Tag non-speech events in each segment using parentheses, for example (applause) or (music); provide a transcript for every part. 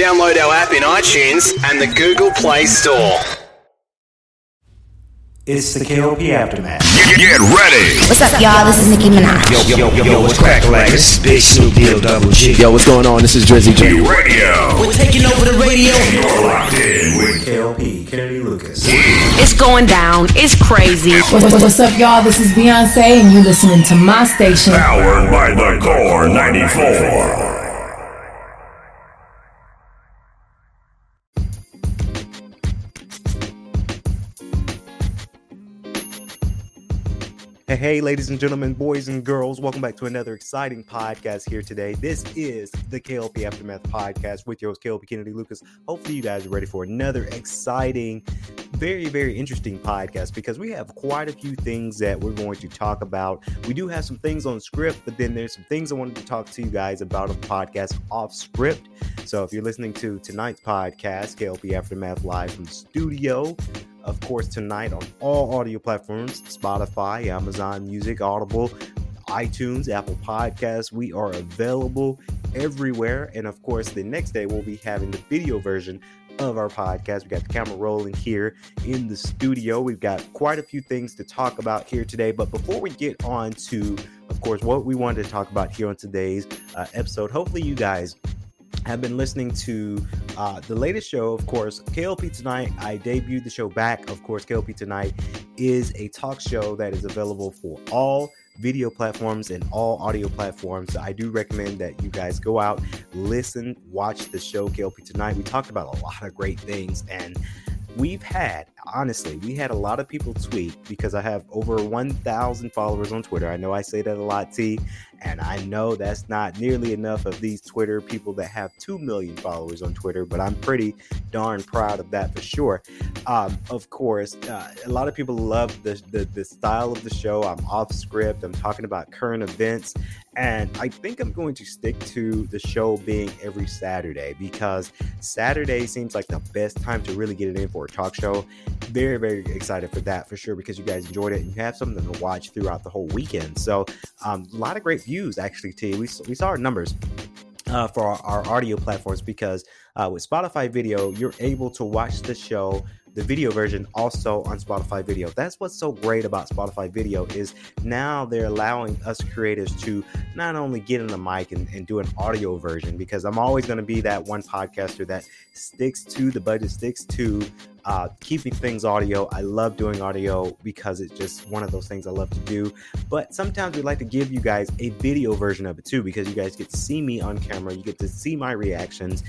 Download our app in iTunes and the Google Play Store. It's the KLP Aftermath. Get, get ready. What's up, y'all? This is Nicki Minaj. Yo, yo, yo, yo, what's crack like? This is Big Snoop Deal Double G. Yo, what's going on? This is Drizzy J. Radio. We're taking over the radio. You're locked in with KLP, Kennedy Lucas. It's going down. It's crazy. What's, what's up, y'all? This is Beyonce, and you're listening to my station. Powered by the Core 94. Hey, hey, ladies and gentlemen, boys and girls, welcome back to another exciting podcast here today. This is the KLP Aftermath podcast with your host, KLP Kennedy Lucas. Hopefully, you guys are ready for another exciting, very, very interesting podcast because we have quite a few things that we're going to talk about. We do have some things on script, but then there's some things I wanted to talk to you guys about on the podcast off script. So, if you're listening to tonight's podcast, KLP Aftermath Live from the studio, of course, tonight on all audio platforms Spotify, Amazon Music, Audible, iTunes, Apple Podcasts. We are available everywhere. And of course, the next day we'll be having the video version of our podcast. We got the camera rolling here in the studio. We've got quite a few things to talk about here today. But before we get on to, of course, what we wanted to talk about here on today's uh, episode, hopefully you guys have been listening to uh, the latest show, of course, KLP Tonight. I debuted the show back. Of course, KLP Tonight is a talk show that is available for all video platforms and all audio platforms. So I do recommend that you guys go out, listen, watch the show KLP Tonight. We talked about a lot of great things and we've had honestly we had a lot of people tweet because i have over 1000 followers on twitter i know i say that a lot t and i know that's not nearly enough of these twitter people that have 2 million followers on twitter but i'm pretty darn proud of that for sure um, of course uh, a lot of people love the, the the style of the show i'm off script i'm talking about current events and I think I'm going to stick to the show being every Saturday because Saturday seems like the best time to really get it in for a talk show. Very, very excited for that for sure because you guys enjoyed it and you have something to watch throughout the whole weekend. So, um, a lot of great views actually, too. We, we saw our numbers. Uh, for our, our, audio platforms because uh, with Spotify video, you're able to watch the show the video version also on Spotify video. That's what's so great about Spotify video is now they're allowing us creators to not only get in the mic and, and do an audio version because I'm always going to be that one podcaster that sticks to the budget, sticks to uh, keeping things audio. I love doing audio because it's just one of those things I love to do. But sometimes we like to give you guys a video version of it too because you guys get to see me on camera, you get to see my reactions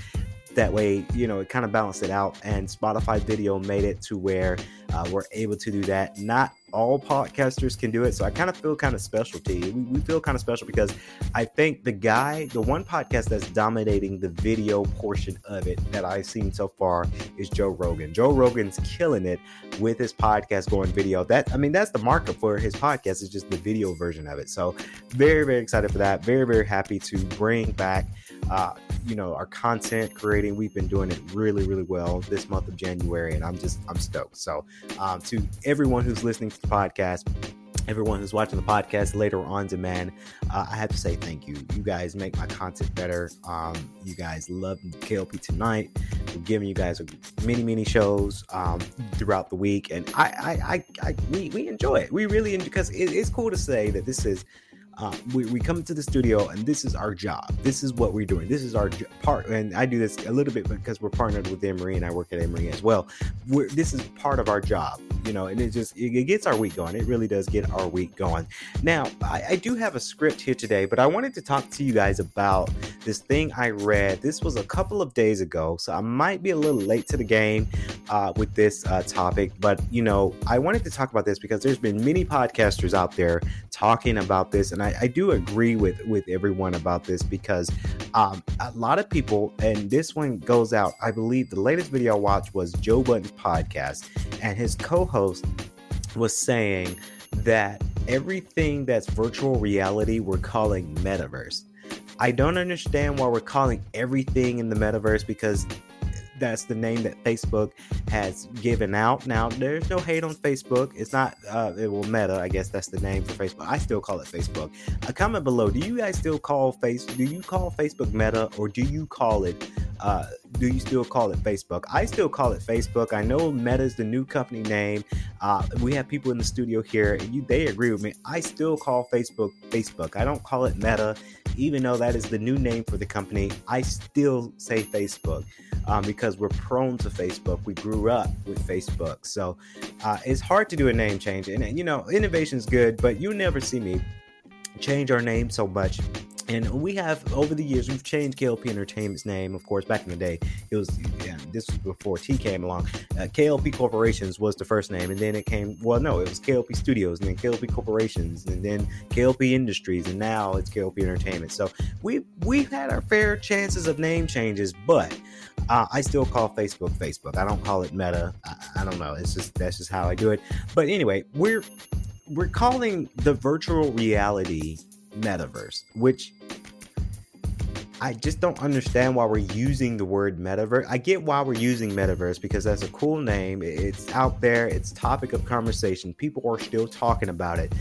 that way you know it kind of balanced it out and spotify video made it to where uh, we're able to do that. Not all podcasters can do it so i kind of feel kind of special to you we, we feel kind of special because i think the guy the one podcast that's dominating the video portion of it that i've seen so far is joe rogan. Joe rogan's killing it with his podcast going video. That i mean that's the markup for his podcast is just the video version of it. So very very excited for that. Very very happy to bring back uh, you know our content creating we've been doing it really really well this month of january and i'm just i'm stoked. So um, to everyone who's listening to the podcast everyone who's watching the podcast later on demand uh, i have to say thank you. You guys make my content better. Um, you guys love klp tonight. We're giving you guys many many shows um, throughout the week and i i i, I we, we enjoy it. We really because it, it's cool to say that this is uh, we, we come to the studio and this is our job. This is what we're doing. This is our j- part. And I do this a little bit because we're partnered with Emory and I work at Emory as well. We're, this is part of our job, you know, and it just, it, it, gets our week going. It really does get our week going. Now, I, I do have a script here today, but I wanted to talk to you guys about this thing I read. This was a couple of days ago, so I might be a little late to the game uh, with this uh, topic, but you know, I wanted to talk about this because there's been many podcasters out there talking about this and I, I, do agree with with everyone about this because um, a lot of people, and this one goes out. I believe the latest video I watched was Joe Budden's podcast, and his co-host was saying that everything that's virtual reality we're calling metaverse. I don't understand why we're calling everything in the metaverse because that's the name that Facebook has given out. Now, there's no hate on Facebook. It's not, uh, it will Meta. I guess that's the name for Facebook. I still call it Facebook. A comment below. Do you guys still call Face? Do you call Facebook Meta or do you call it uh, do you still call it Facebook? I still call it Facebook. I know Meta is the new company name. Uh, we have people in the studio here, and you, they agree with me. I still call Facebook Facebook. I don't call it Meta, even though that is the new name for the company. I still say Facebook um, because we're prone to Facebook. We grew up with Facebook, so uh, it's hard to do a name change. And, and you know, innovation is good, but you never see me change our name so much and we have over the years we've changed KLP Entertainment's name. Of course, back in the day, it was yeah, this was before T came along. Uh, KLP Corporations was the first name, and then it came. Well, no, it was KLP Studios, and then KLP Corporations, and then KLP Industries, and now it's KLP Entertainment. So we we've had our fair chances of name changes, but uh, I still call Facebook Facebook. I don't call it Meta. I, I don't know. It's just that's just how I do it. But anyway, we're we're calling the virtual reality metaverse, which I just don't understand why we're using the word metaverse. I get why we're using metaverse because that's a cool name. It's out there, it's topic of conversation. People are still talking about it.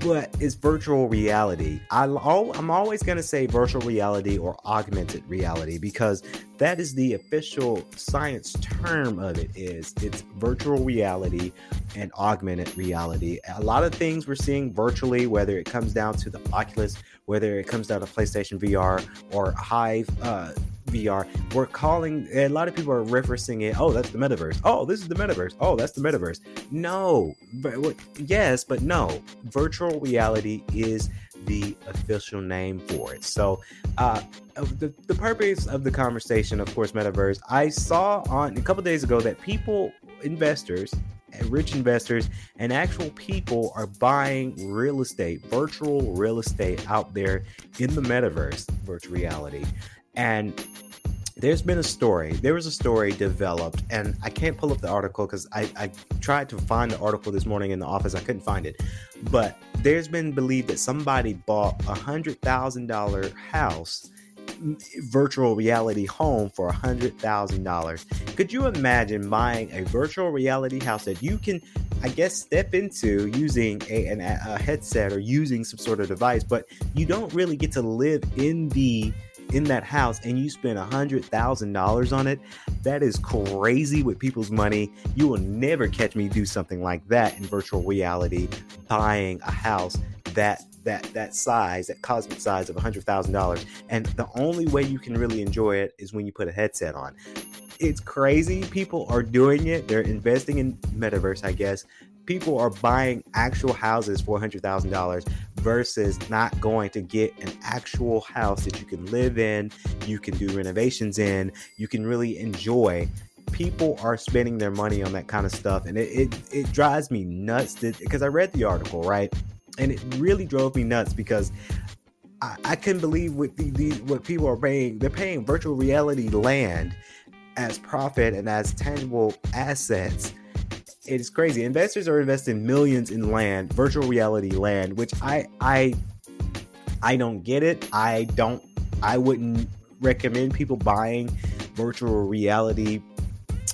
But it's virtual reality. I, I'm always going to say virtual reality or augmented reality because that is the official science term of it is it's virtual reality and augmented reality a lot of things we're seeing virtually whether it comes down to the oculus whether it comes down to playstation vr or Vive uh, VR. We're calling a lot of people are referencing it. Oh, that's the metaverse. Oh, this is the metaverse. Oh, that's the metaverse. No, but yes, but no. Virtual reality is the official name for it. So, uh, the, the purpose of the conversation, of course, metaverse, I saw on a couple days ago that people, investors, rich investors, and actual people are buying real estate, virtual real estate out there in the metaverse, virtual reality. And there's been a story. There was a story developed, and I can't pull up the article because I, I tried to find the article this morning in the office. I couldn't find it. But there's been believed that somebody bought a hundred thousand dollar house virtual reality home for a hundred thousand dollars. Could you imagine buying a virtual reality house that you can, I guess, step into using a, an, a headset or using some sort of device, but you don't really get to live in the in that house and you spend a hundred thousand dollars on it, that is crazy with people's money. You will never catch me do something like that in virtual reality, buying a house that that that size, that cosmic size of a hundred thousand dollars. And the only way you can really enjoy it is when you put a headset on. It's crazy. People are doing it. They're investing in metaverse, I guess. People are buying actual houses for a $100,000 versus not going to get an actual house that you can live in, you can do renovations in, you can really enjoy. People are spending their money on that kind of stuff, and it it, it drives me nuts because I read the article right, and it really drove me nuts because I, I couldn't believe what the, the what people are paying. They're paying virtual reality land as profit and as tangible assets it is crazy. Investors are investing millions in land, virtual reality land, which I I I don't get it. I don't I wouldn't recommend people buying virtual reality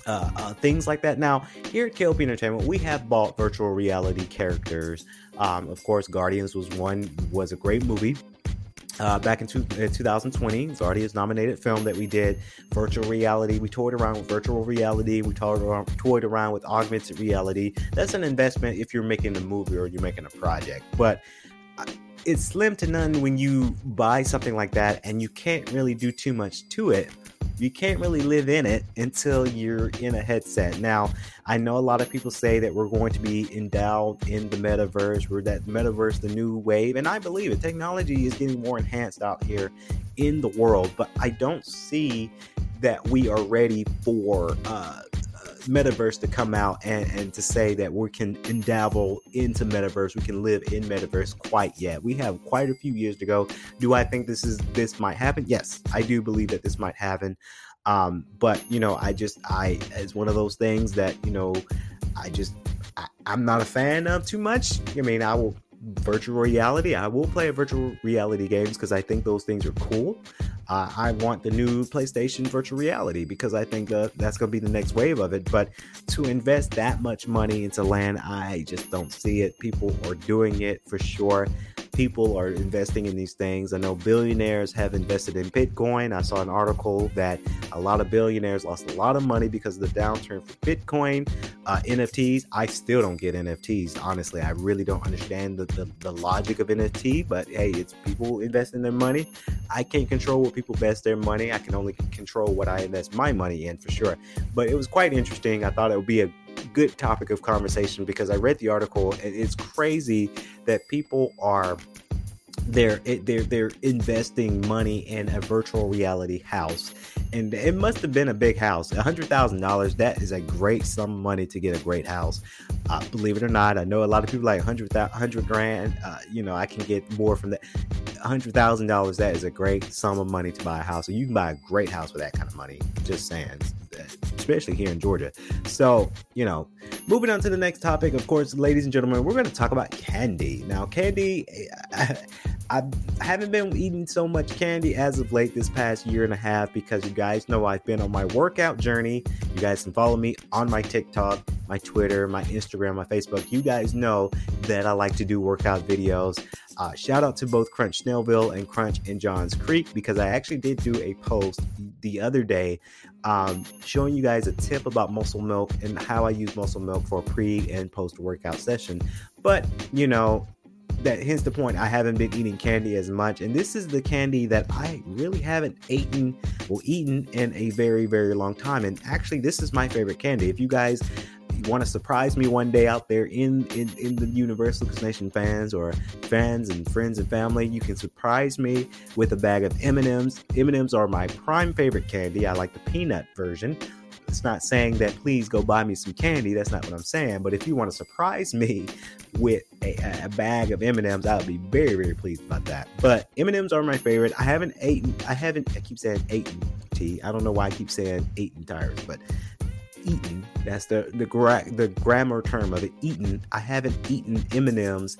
uh, uh, things like that. Now, here at KLP Entertainment, we have bought virtual reality characters. Um, of course, Guardians was one was a great movie uh, back in, two, in 2020. Zardia's nominated film that we did, virtual reality. We toyed around with virtual reality. We toyed around, toyed around with augmented reality. That's an investment if you're making a movie or you're making a project. But uh, it's slim to none when you buy something like that and you can't really do too much to it you can't really live in it until you're in a headset. Now, I know a lot of people say that we're going to be endowed in the metaverse, we're that metaverse, the new wave, and I believe it. Technology is getting more enhanced out here in the world, but I don't see that we are ready for uh, metaverse to come out and, and to say that we can endeavor into metaverse, we can live in metaverse quite yet. We have quite a few years to go. Do I think this is this might happen? Yes, I do believe that this might happen. Um, but you know, I just I it's one of those things that you know, I just I, I'm not a fan of too much. I mean, I will virtual reality. I will play virtual reality games because I think those things are cool. Uh, I want the new PlayStation virtual reality because I think uh, that's going to be the next wave of it. But to invest that much money into land, I just don't see it. People are doing it for sure. People are investing in these things. I know billionaires have invested in Bitcoin. I saw an article that a lot of billionaires lost a lot of money because of the downturn for Bitcoin. Uh, NFTs, I still don't get NFTs. Honestly, I really don't understand the, the, the logic of NFT, but hey, it's people investing their money. I can't control what people invest their money. I can only control what I invest my money in for sure. But it was quite interesting. I thought it would be a good topic of conversation because I read the article and it's crazy that people are they're they're they're investing money in a virtual reality house. And it must have been a big house. A hundred thousand dollars that is a great sum of money to get a great house. Uh, believe it or not i know a lot of people like 100 100 grand uh, you know i can get more from that. Hundred thousand dollars that is a great sum of money to buy a house. So you can buy a great house with that kind of money. Just saying especially here in Georgia. So, you know, moving on to the next topic, of course, ladies and gentlemen, we're going to talk about candy. Now, candy, (laughs) I, I haven't been eating so much candy as of late this past year and a half because you guys know I've been on my workout journey. You guys can follow me on my TikTok, my Twitter, my Instagram, my Facebook. You guys know that I like to do workout videos. Uh, shout out to both Crunch Snellville and Crunch in Johns Creek because I actually did do a post the other day um, showing you guys a tip about muscle milk and how I use muscle milk for pre and post workout session. But, you know, that hence the point I haven't been eating candy as much. And this is the candy that I really haven't eaten or eaten in a very, very long time. And actually, this is my favorite candy. If you guys want to surprise me one day out there in, in in the Universal Nation fans or fans and friends and family, you can surprise me with a bag of M&Ms. M&Ms are my prime favorite candy. I like the peanut version. It's not saying that please go buy me some candy. That's not what I'm saying. But if you want to surprise me with a, a bag of M&Ms, I would be very, very pleased about that. But M&Ms are my favorite. I haven't eaten. I haven't. I keep saying eaten tea. I don't know why I keep saying eaten tires, but eaten. That's the the gra- the grammar term of it. Eaten. I haven't eaten M and M's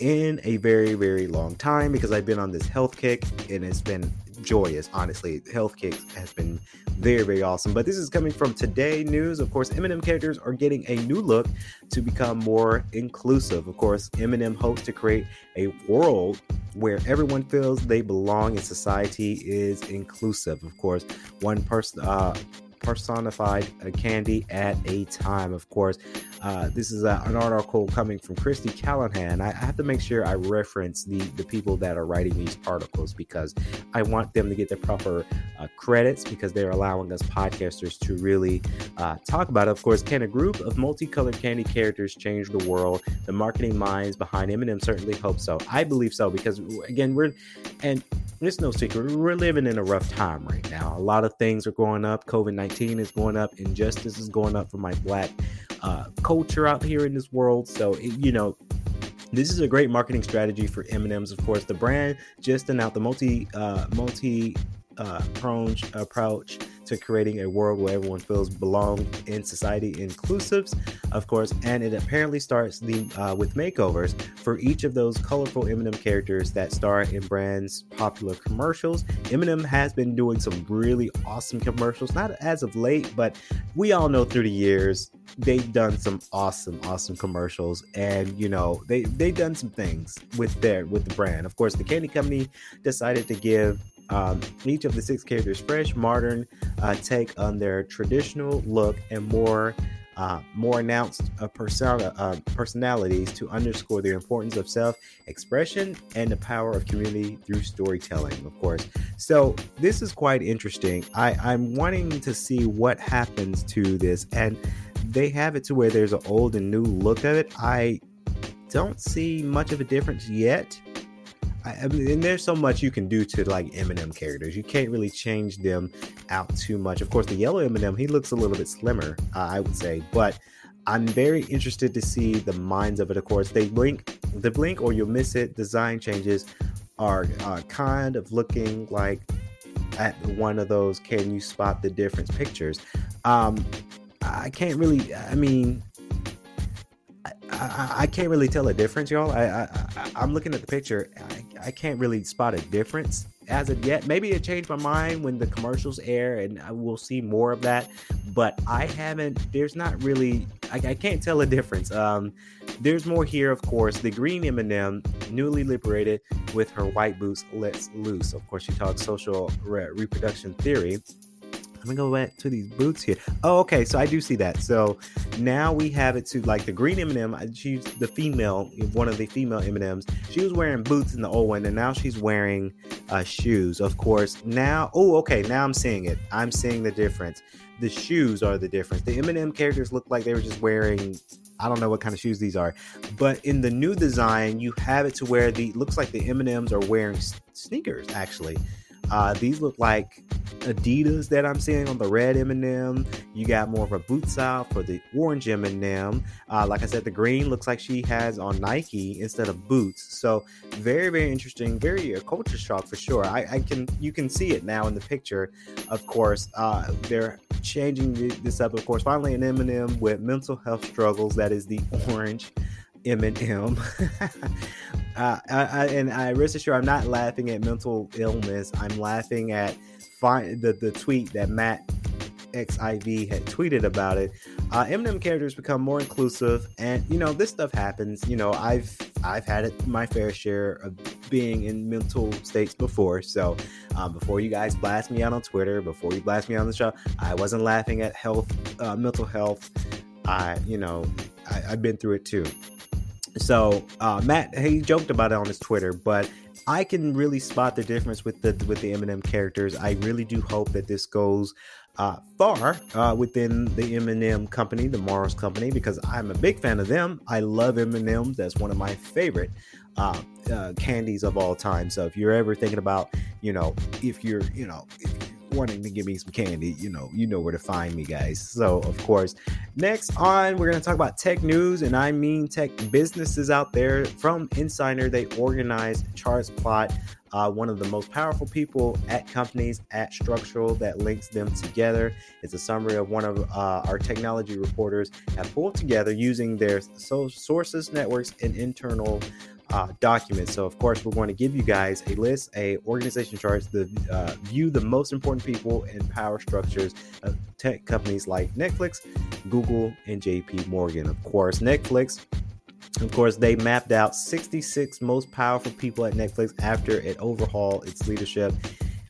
in a very very long time because I've been on this health kick and it's been joyous. Honestly, health kick has been very very awesome. But this is coming from Today News. Of course, M&M characters are getting a new look to become more inclusive. Of course, M&M hopes to create a world where everyone feels they belong and society is inclusive. Of course, one person. Uh, personified candy at a time. Of course, uh, this is a, an article coming from Christy Callahan. I, I, have to make sure I reference the the people that are writing these articles because I want them to get the proper uh, credits because they're allowing us podcasters to really uh, talk about it. Of course, can a group of multicolored candy characters change the world? The marketing minds behind M&M certainly hope so. I believe so because again, we're and it's no secret we're living in a rough time right now. A lot of things are going up. COVID nineteen is going up. Injustice is going up for my black uh, culture out here in this world. So you know, this is a great marketing strategy for M&M's. Of course, the brand just announced the multi uh, multi uh, prone approach to creating a world where everyone feels belong in society, inclusives, of course. And it apparently starts the uh, with makeovers for each of those colorful M&M characters that star in brands' popular commercials. M&M has been doing some really awesome commercials, not as of late, but we all know through the years they've done some awesome, awesome commercials, and you know they they've done some things with their with the brand. Of course, the candy company decided to give um, each of the six characters fresh, modern uh, take on their traditional look and more uh, more announced uh, persona, uh, personalities to underscore the importance of self-expression and the power of community through storytelling, of course. So this is quite interesting. I, I'm wanting to see what happens to this, and they have it to where there's an old and new look of it. I don't see much of a difference yet. I, mean, and there's so much you can do to like M&M characters. You can't really change them out too much. Of course, the yellow M&M, he looks a little bit slimmer, uh, I would say, but I'm very interested to see the minds of it. Of course, they blink, the blink or you'll miss it. Design changes are uh, kind of looking like at one of those can you spot the difference pictures. Um, I can't really. I mean, I, I, can't really tell a difference, y'all. I, I am looking at the picture. I, I can't really spot a difference as of yet. Maybe it changed my mind when the commercials air, and I will see more of that. But I haven't. There's not really I, I can't tell a difference. Um, there's more here, of course. The green M&M, newly liberated with her white boots let loose. Of course, she talks social re- reproduction theory. Let me go back to these boots here. Oh, okay. So I do see that. So now we have it to like the green M&M. She's the female, one of the female M&Ms. She was wearing boots in the old one, and now she's wearing uh, shoes. Of course, now. Oh, okay. Now I'm seeing it. I'm seeing the difference. The shoes are the difference. The M&M characters look like they were just wearing I don't know what kind of shoes these are, but in the new design, you have it to where the looks like the M and M's are wearing sneakers. Actually, uh, these look like Adidas that I'm seeing on the red M&M. You got more of a boot style for the orange M&M. Uh, like I said, the green looks like she has on Nike instead of boots. So very, very interesting. Very a culture shock for sure. I, I, can you can see it now in the picture. Of course, uh, they're changing this up. Of course, finally an M&M with mental health struggles. That is the orange. M&M. uh, (laughs) I, I, and I rest assured, I'm not laughing at mental illness. I'm laughing at the the tweet that Matt XIV had tweeted about it. Uh, M&M characters become more inclusive, and you know this stuff happens. You know, I've I've had it my fair share of being in mental states before. So um, before you guys blast me out on Twitter, before you blast me on the show, I wasn't laughing at health, uh, mental health. I, you know, I, I've been through it too. So uh, Matt, he joked about it on his Twitter, but I can really spot the difference with the with the M&M characters. I really do hope that this goes uh, far uh, within the M&M company, the Mars company, because I'm a big fan of them. I love M&M's. That's one of my favorite uh, uh, candies of all time. So if you're ever thinking about, you know, if you're, you know, if wanting to give me some candy, you know, you know where to find me, guys. So of course, next on we're going to talk about tech news, and I mean tech businesses out there. From Insider, they organized charts plot uh, one of the most powerful people at companies at Structural that links them together. It's a summary of one of uh, our technology reporters have pulled together using their so- sources, networks, and internal uh, documents. So, of course, we're going to give you guys a list, a organization charts to uh, view the most important people and power structures of tech companies like Netflix, Google, and JP Morgan. Of course, Netflix of course, they mapped out 66 most powerful people at Netflix after it overhauled its leadership.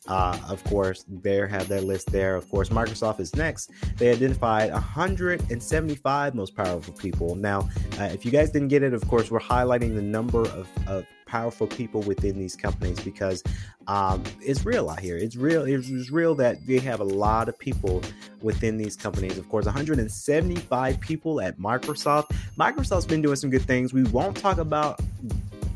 Uh, of course, there have their list there. Of course, Microsoft is next. They identified 175 most powerful people. Now, uh, if you guys didn't get it, of course, we're highlighting the number of, of powerful people within these companies because um, it's real out here. It's real. It's real that they have a lot of people within these companies. Of course, 175 people at Microsoft. Microsoft's been doing some good things. We won't talk about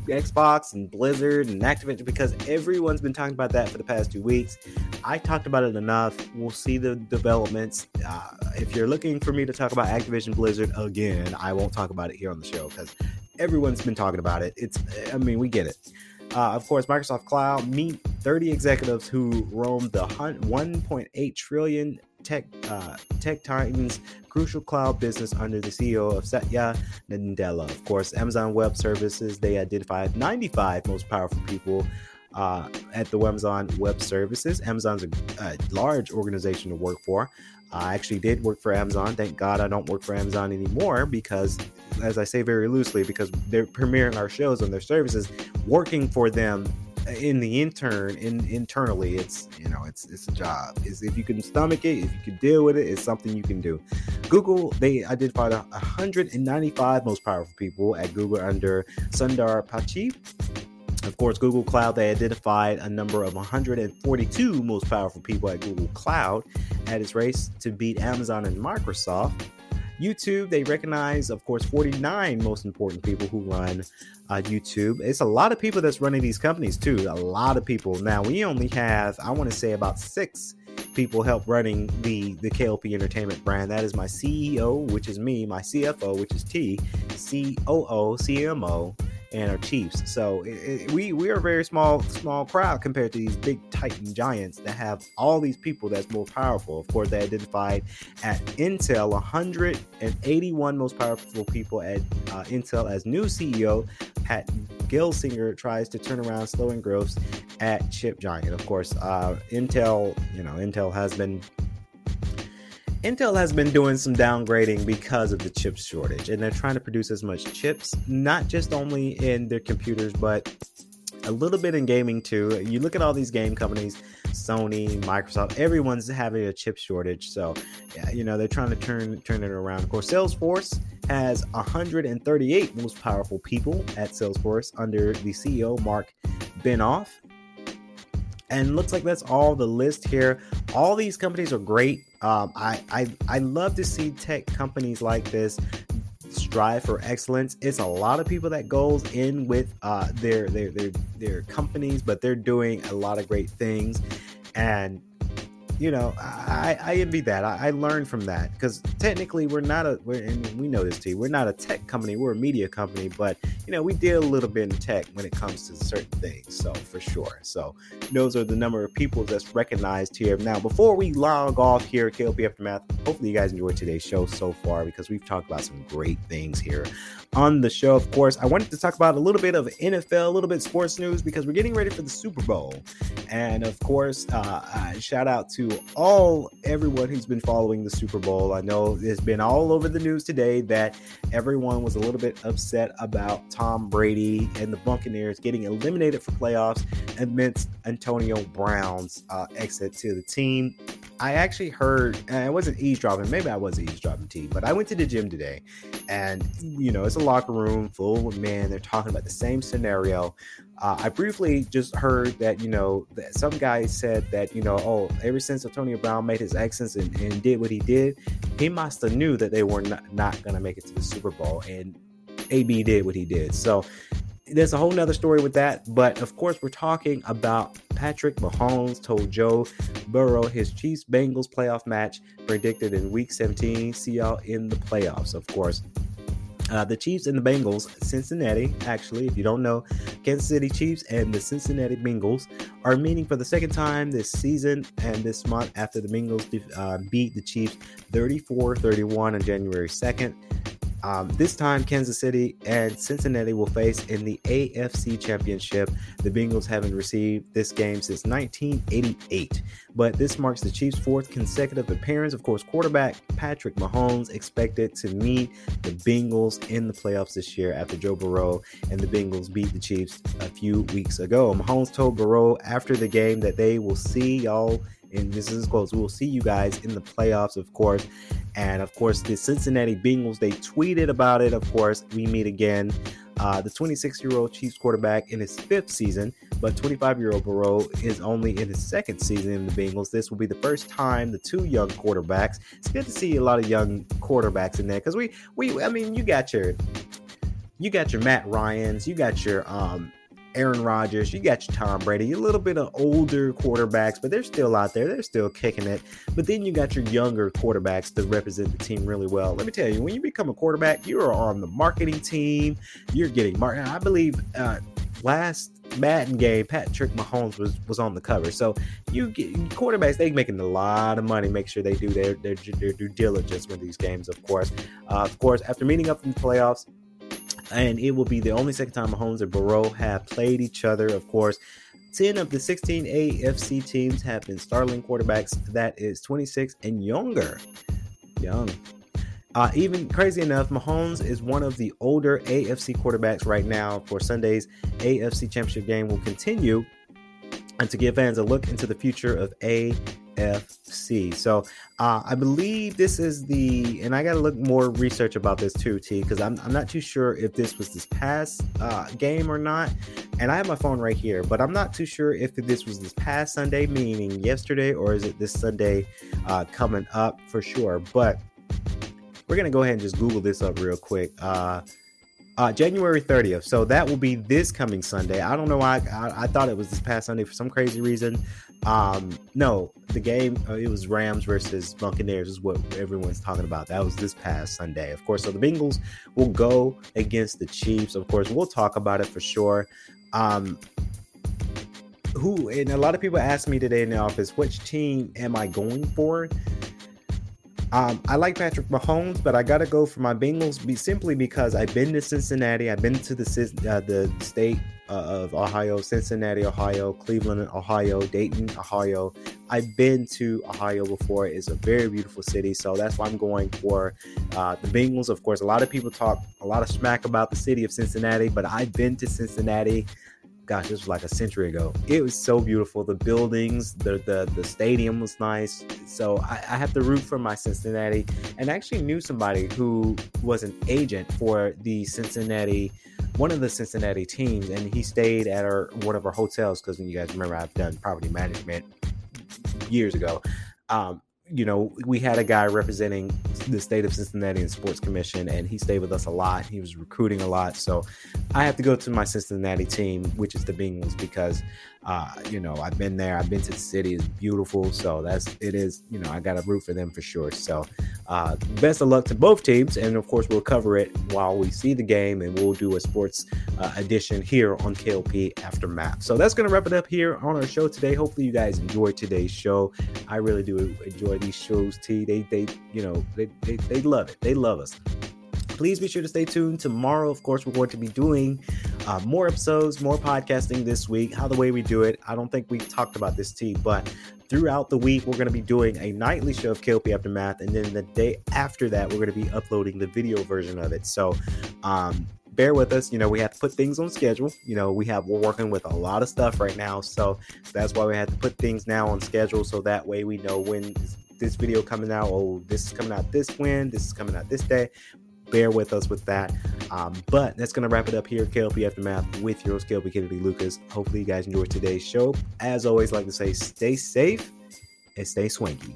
Xbox and Blizzard and Activision because everyone's been talking about that for the past two weeks. I talked about it enough. We'll see the developments. Uh, if you're looking for me to talk about Activision Blizzard again, I won't talk about it here on the show because everyone's been talking about it. It's, I mean, we get it. Uh, of course, Microsoft Cloud meet 30 executives who roamed the 1.8 trillion tech uh, tech titans crucial cloud business under the CEO of Satya Nadella. Of course, Amazon Web Services they identified 95 most powerful people uh, at the Amazon Web Services. Amazon's a, a large organization to work for. I actually did work for Amazon. Thank God I don't work for Amazon anymore because, as I say very loosely, because they're premiering our shows on their services, working for them in the intern in internally it's you know it's it's a job. Is if you can stomach it if you can deal with it it's something you can do. Google they identified 195 most powerful people at google under sundar pichai of course, Google Cloud, they identified a number of 142 most powerful people at Google Cloud at its race to beat Amazon and Microsoft. YouTube, they recognize, of course, 49 most important people who run uh, YouTube. It's a lot of people that's running these companies too. A lot of people. Now we only have, I want to say, about six people help running the the KLP Entertainment brand. That is my CEO, which is me, my CFO, which is T, COO, CMO, and our Chiefs. So it, it, we we are a very small small crowd compared to these big Titan giants that have all these people that's more powerful. Of course, they identified at Intel 181 most powerful people at uh, Intel as new CEO. Pat Gelsinger tries to turn around slowing growth at Chip Giant. Of course, uh, Intel, you know, Intel has been Intel has been doing some downgrading because of the chip shortage, and they're trying to produce as much chips, not just only in their computers, but a little bit in gaming too. You look at all these game companies, Sony, Microsoft, everyone's having a chip shortage. So, you know, they're trying to turn turn it around. Of course, Salesforce has 138 most powerful people at Salesforce under the CEO Marc Benioff. And looks like that's all the list here. All these companies are great. Um, I, I I love to see tech companies like this strive for excellence. It's a lot of people that goes in with uh, their their their their companies, but they're doing a lot of great things. And you know, I, I envy that. I, I learned from that because technically we're not a, we're, and we know this too. We're not a tech company. We're a media company, but you know, we deal a little bit in tech when it comes to certain things. So for sure. So those are the number of people that's recognized here. Now, before we log off here at KLP Aftermath, hopefully you guys enjoyed today's show so far because we've talked about some great things here on the show. Of course, I wanted to talk about a little bit of NFL, a little bit sports news because we're getting ready for the Super Bowl, and of course, uh, shout out to all everyone who's been following the Super Bowl. I know it's been all over the news today that everyone was a little bit upset about Tom Brady and the Buccaneers getting eliminated for playoffs amidst Antonio Brown's uh, exit to the team. I actually heard, I wasn't eavesdropping, maybe I was eavesdropping team, but I went to the gym today and, you know, it's a locker room full of men. They're talking about the same scenario. Uh, I briefly just heard that, you know, that some guy said that, you know, oh, ever since Antonio Brown made his exits and, and did what he did, he must have knew that they were not, not going to make it to the Super Bowl. And AB did what he did. So there's a whole nother story with that. But of course, we're talking about Patrick Mahomes told Joe Burrow his Chiefs Bengals playoff match predicted in week 17. See y'all in the playoffs, of course. Uh, the Chiefs and the Bengals, Cincinnati, actually, if you don't know, Kansas City Chiefs and the Cincinnati Bengals are meeting for the second time this season and this month after the Bengals uh, beat the Chiefs 34 31 on January 2nd. Um, this time, Kansas City and Cincinnati will face in the AFC Championship. The Bengals haven't received this game since 1988, but this marks the Chiefs' fourth consecutive appearance. Of course, quarterback Patrick Mahomes expected to meet the Bengals in the playoffs this year after Joe Burrow and the Bengals beat the Chiefs a few weeks ago. Mahomes told Burrow after the game that they will see y'all and this is close. We'll see you guys in the playoffs, of course. And of course, the Cincinnati Bengals, they tweeted about it. Of course, we meet again. Uh, the 26 year old Chiefs quarterback in his fifth season, but 25 year old Burrow is only in his second season in the Bengals. This will be the first time the two young quarterbacks. It's good to see a lot of young quarterbacks in there because we, we, I mean, you got your, you got your Matt Ryan's, you got your um, Aaron Rodgers, you got your Tom Brady, a little bit of older quarterbacks, but they're still out there. They're still kicking it. But then you got your younger quarterbacks that represent the team really well. Let me tell you, when you become a quarterback, you are on the marketing team. You're getting marketing. I believe uh, last Madden game, Patrick Mahomes was was on the cover. So you get quarterbacks, they making a lot of money. Make sure they do their their, their due diligence with these games, of course. Uh, of course, after meeting up in the playoffs, and it will be the only second time Mahomes and Burrow have played each other. Of course, 10 of the 16 AFC teams have been starting quarterbacks that is 26 and younger. Young. Uh, even crazy enough, Mahomes is one of the older AFC quarterbacks right now. For Sunday's AFC Championship game will continue and to give fans a look into the future of A FC. So uh, I believe this is the, and I got to look more research about this too, T, because I'm, I'm not too sure if this was this past uh, game or not. And I have my phone right here, but I'm not too sure if this was this past Sunday, meaning yesterday, or is it this Sunday uh, coming up for sure. But we're going to go ahead and just Google this up real quick. Uh, uh, January 30th. So that will be this coming Sunday. I don't know why I, I, thought it was this past Sunday for some crazy reason. Um, no, the game uh, it was Rams versus Buccaneers is what everyone's talking about. That was this past Sunday, of course. So the Bengals will go against the Chiefs. Of course, we'll talk about it for sure. Um, who and a lot of people asked me today in the office, which team am I going for? Um, I like Patrick Mahomes, but I got to go for my Bengals be, simply because I've been to Cincinnati. I've been to the uh, the state uh, of Ohio, Cincinnati, Ohio, Cleveland, Ohio, Dayton, Ohio. I've been to Ohio before. It's a very beautiful city, so that's why I'm going for uh, the Bengals. Of course, a lot of people talk a lot of smack about the city of Cincinnati, but I've been to Cincinnati gosh, this was like a century ago. It was so beautiful. The buildings, the the, the stadium was nice. So I, I have to root for my Cincinnati. And I actually knew somebody who was an agent for the Cincinnati, one of the Cincinnati teams, and he stayed at our one of our hotels because you guys remember I've done property management years ago. Um, you know, we had a guy representing the state of Cincinnati and Sports Commission, and he stayed with us a lot. He was recruiting a lot. So I have to go to my Cincinnati team, which is the Bengals, because uh, you know, I've been there. I've been to the city. It's beautiful. So that's it is. You know, I got to root for them for sure. So uh, best of luck to both teams, and of course, we'll cover it while we see the game, and we'll do a sports uh, edition here on KLP Aftermath. So that's gonna wrap it up here on our show today. Hopefully, you guys enjoyed today's show. I really do enjoy these shows. T. They they you know they they, they love it. They love us please be sure to stay tuned. Tomorrow, of course, we're going to be doing uh, more episodes, more podcasting this week. How the way we do it, I don't think we talked about this, T, but throughout the week, we're going to be doing a nightly show of KLP Aftermath. And then the day after that, we're going to be uploading the video version of it. So, um, bear with us. You know, we have to put things on schedule. You know, we have we're working with a lot of stuff right now, so that's why we had to put things now on schedule so that way we know when this video coming out. Oh, this is coming out this when, this is coming out this day bear with us with that. Um, but that's going to wrap it up here, KLP Aftermath, with your host, KLP Kennedy Lucas. Hopefully, you guys enjoyed today's show. As always, like to say, stay safe and stay swanky.